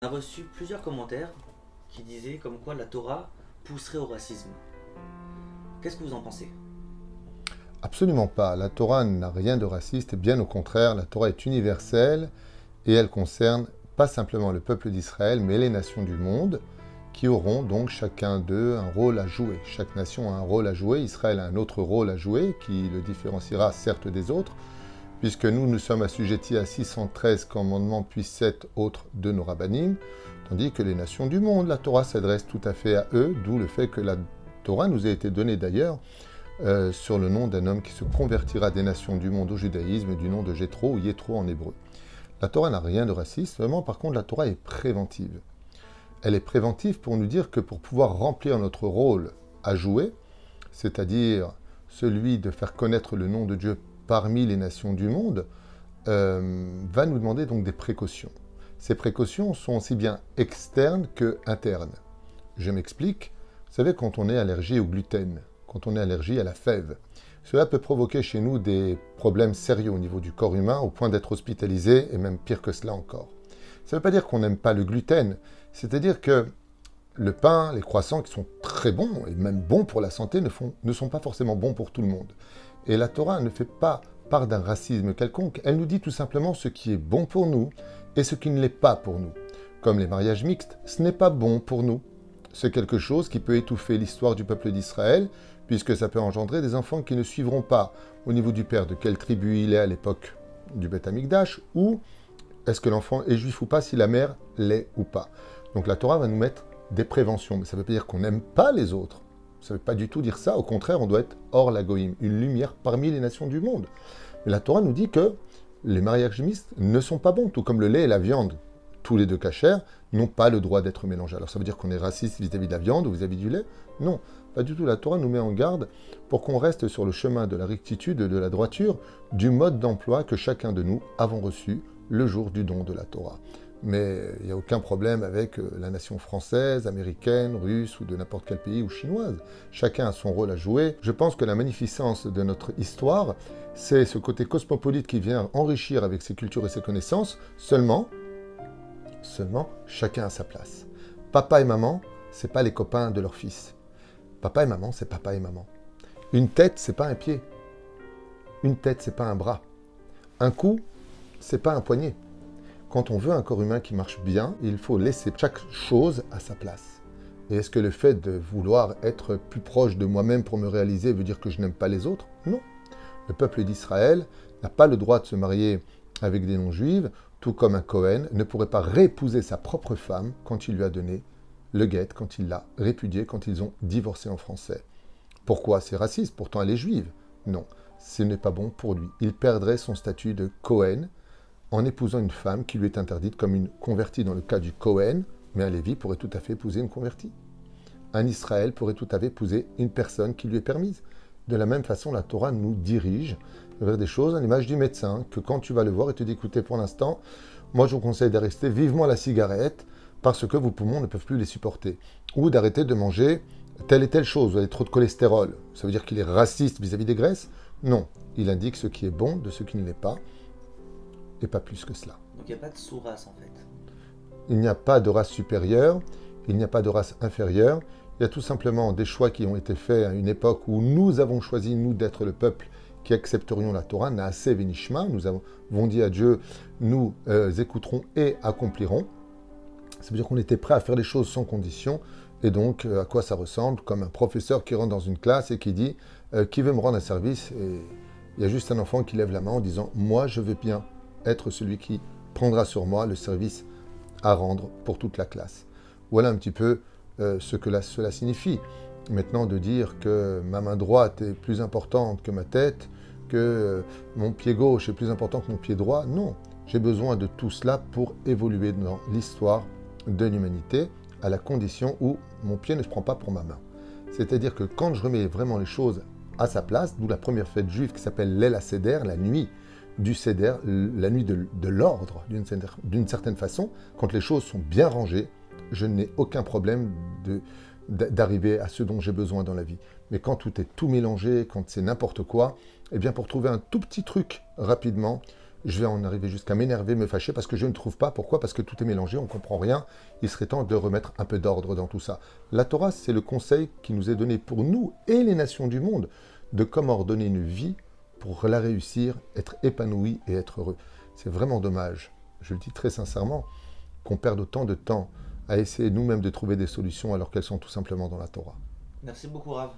On a reçu plusieurs commentaires qui disaient comme quoi la Torah pousserait au racisme. Qu'est-ce que vous en pensez? Absolument pas. La Torah n'a rien de raciste, bien au contraire, la Torah est universelle et elle concerne pas simplement le peuple d'Israël, mais les nations du monde qui auront donc chacun d'eux un rôle à jouer. Chaque nation a un rôle à jouer, Israël a un autre rôle à jouer qui le différenciera certes des autres, puisque nous, nous sommes assujettis à 613 commandements, puis 7 autres de nos rabbinim, tandis que les nations du monde, la Torah s'adresse tout à fait à eux, d'où le fait que la Torah nous a été donnée d'ailleurs euh, sur le nom d'un homme qui se convertira des nations du monde au judaïsme, du nom de Jétro ou Yétro en hébreu. La Torah n'a rien de raciste, vraiment par contre la Torah est préventive. Elle est préventive pour nous dire que pour pouvoir remplir notre rôle à jouer, c'est-à-dire celui de faire connaître le nom de Dieu parmi les nations du monde, euh, va nous demander donc des précautions. Ces précautions sont aussi bien externes que internes. Je m'explique. Vous savez, quand on est allergique au gluten, quand on est allergique à la fève, cela peut provoquer chez nous des problèmes sérieux au niveau du corps humain, au point d'être hospitalisé, et même pire que cela encore. Ça ne veut pas dire qu'on n'aime pas le gluten, c'est-à-dire que le pain, les croissants qui sont très bons, et même bons pour la santé, ne, sont pas forcément bons pour tout le monde. Et la Torah ne fait pas part d'un racisme quelconque, elle nous dit tout simplement ce qui est bon pour nous et ce qui ne l'est pas pour nous. Comme les mariages mixtes, ce n'est pas bon pour nous. C'est quelque chose qui peut étouffer l'histoire du peuple d'Israël, puisque ça peut engendrer des enfants qui ne suivront pas au niveau du père de quelle tribu il est à l'époque du Beth Amikdash, ou est-ce que l'enfant est juif ou pas, si la mère l'est ou pas. Donc la Torah va nous mettre des préventions, mais ça ne veut pas dire qu'on n'aime pas les autres. Ça ne veut pas du tout dire ça. Au contraire, on doit être hors la goïm, une lumière parmi les nations du monde. Mais la Torah nous dit que les mariages mixtes ne sont pas bons, tout comme le lait et la viande, tous les deux cachers, n'ont pas le droit d'être mélangés. Alors ça veut dire qu'on est raciste vis-à-vis de la viande ou vis-à-vis du lait? Non, pas du tout. La Torah nous met en garde pour qu'on reste sur le chemin de la rectitude, de la droiture, du mode d'emploi que chacun de nous avons reçu le jour du don de la Torah mais il n'y a aucun problème avec euh, la nation française, américaine, russe ou de n'importe quel pays ou chinoise. Chacun a son rôle à jouer. Je pense que la magnificence de notre histoire, c'est ce côté cosmopolite qui vient enrichir avec ses cultures et ses connaissances. Seulement, seulement, chacun a sa place. Papa et maman, c'est pas les copains de leur fils. Papa et maman, c'est papa et maman. Une tête, c'est pas un pied. Une tête, c'est pas un bras. Un cou, c'est pas un poignet. Quand on veut un corps humain qui marche bien, il faut laisser chaque chose à sa place. Et est-ce que le fait de vouloir être plus proche de moi-même pour me réaliser veut dire que je n'aime pas les autres? Non. Le peuple d'Israël n'a pas le droit de se marier avec des non-juives, tout comme un Cohen ne pourrait pas réépouser sa propre femme quand il lui a donné le guet, quand il l'a répudié, quand ils ont divorcé en français. Pourquoi C'est raciste, pourtant elle est juive. Non, ce n'est pas bon pour lui. Il perdrait son statut de Cohen en épousant une femme qui lui est interdite comme une convertie dans le cas du Cohen, mais un Lévi pourrait tout à fait épouser une convertie. Un Israël pourrait tout à fait épouser une personne qui lui est permise. De la même façon, la Torah nous dirige vers des choses à l'image du médecin, que quand tu vas le voir et te dit écoutez, pour l'instant, moi je vous conseille de rester vivement la cigarette parce que vos poumons ne peuvent plus les supporter. Ou d'arrêter de manger telle et telle chose, vous avez trop de cholestérol. Ça veut dire qu'il est raciste vis-à-vis -vis des graisses? Non, il indique ce qui est bon de ce qui ne l'est pas et pas plus que cela. Donc il n'y a pas de sous-race en fait. Il n'y a pas de race supérieure, il n'y a pas de race inférieure. Il y a tout simplement des choix qui ont été faits à une époque où nous avons choisi, nous, d'être le peuple qui accepterions la Torah, Naase Venishma. Nous avons dit à Dieu, nous euh, écouterons et accomplirons. Ça veut dire qu'on était prêt à faire les choses sans condition. Et donc, euh, à quoi ça ressemble? Comme un professeur qui rentre dans une classe et qui dit euh, Qui veut me rendre un service? Et il y a juste un enfant qui lève la main en disant Moi, je veux bien être celui qui prendra sur moi le service à rendre pour toute la classe. Voilà un petit peu euh, ce que cela signifie. Maintenant, de dire que ma main droite est plus importante que ma tête, que euh, mon pied gauche est plus important que mon pied droit, non. J'ai besoin de tout cela pour évoluer dans l'histoire de l'humanité, à la condition où mon pied ne se prend pas pour ma main. C'est-à-dire que quand je remets vraiment les choses à sa place, d'où la première fête juive qui s'appelle l'El Seder, la nuit du Seder, la nuit de, l'ordre, d'une certaine façon, quand les choses sont bien rangées, je n'ai aucun problème d'arriver à ce dont j'ai besoin dans la vie. Mais quand tout est tout mélangé, quand c'est n'importe quoi, eh bien pour trouver un tout petit truc rapidement, je vais en arriver jusqu'à m'énerver, me fâcher parce que je ne trouve pas. Pourquoi? Parce que tout est mélangé, on ne comprend rien. Il serait temps de remettre un peu d'ordre dans tout ça. La Torah, c'est le conseil qui nous est donné pour nous et les nations du monde de comment ordonner une vie pour la réussir, être épanoui et être heureux. C'est vraiment dommage, je le dis très sincèrement, qu'on perde autant de temps à essayer nous-mêmes de trouver des solutions alors qu'elles sont tout simplement dans la Torah. Merci beaucoup, Rav.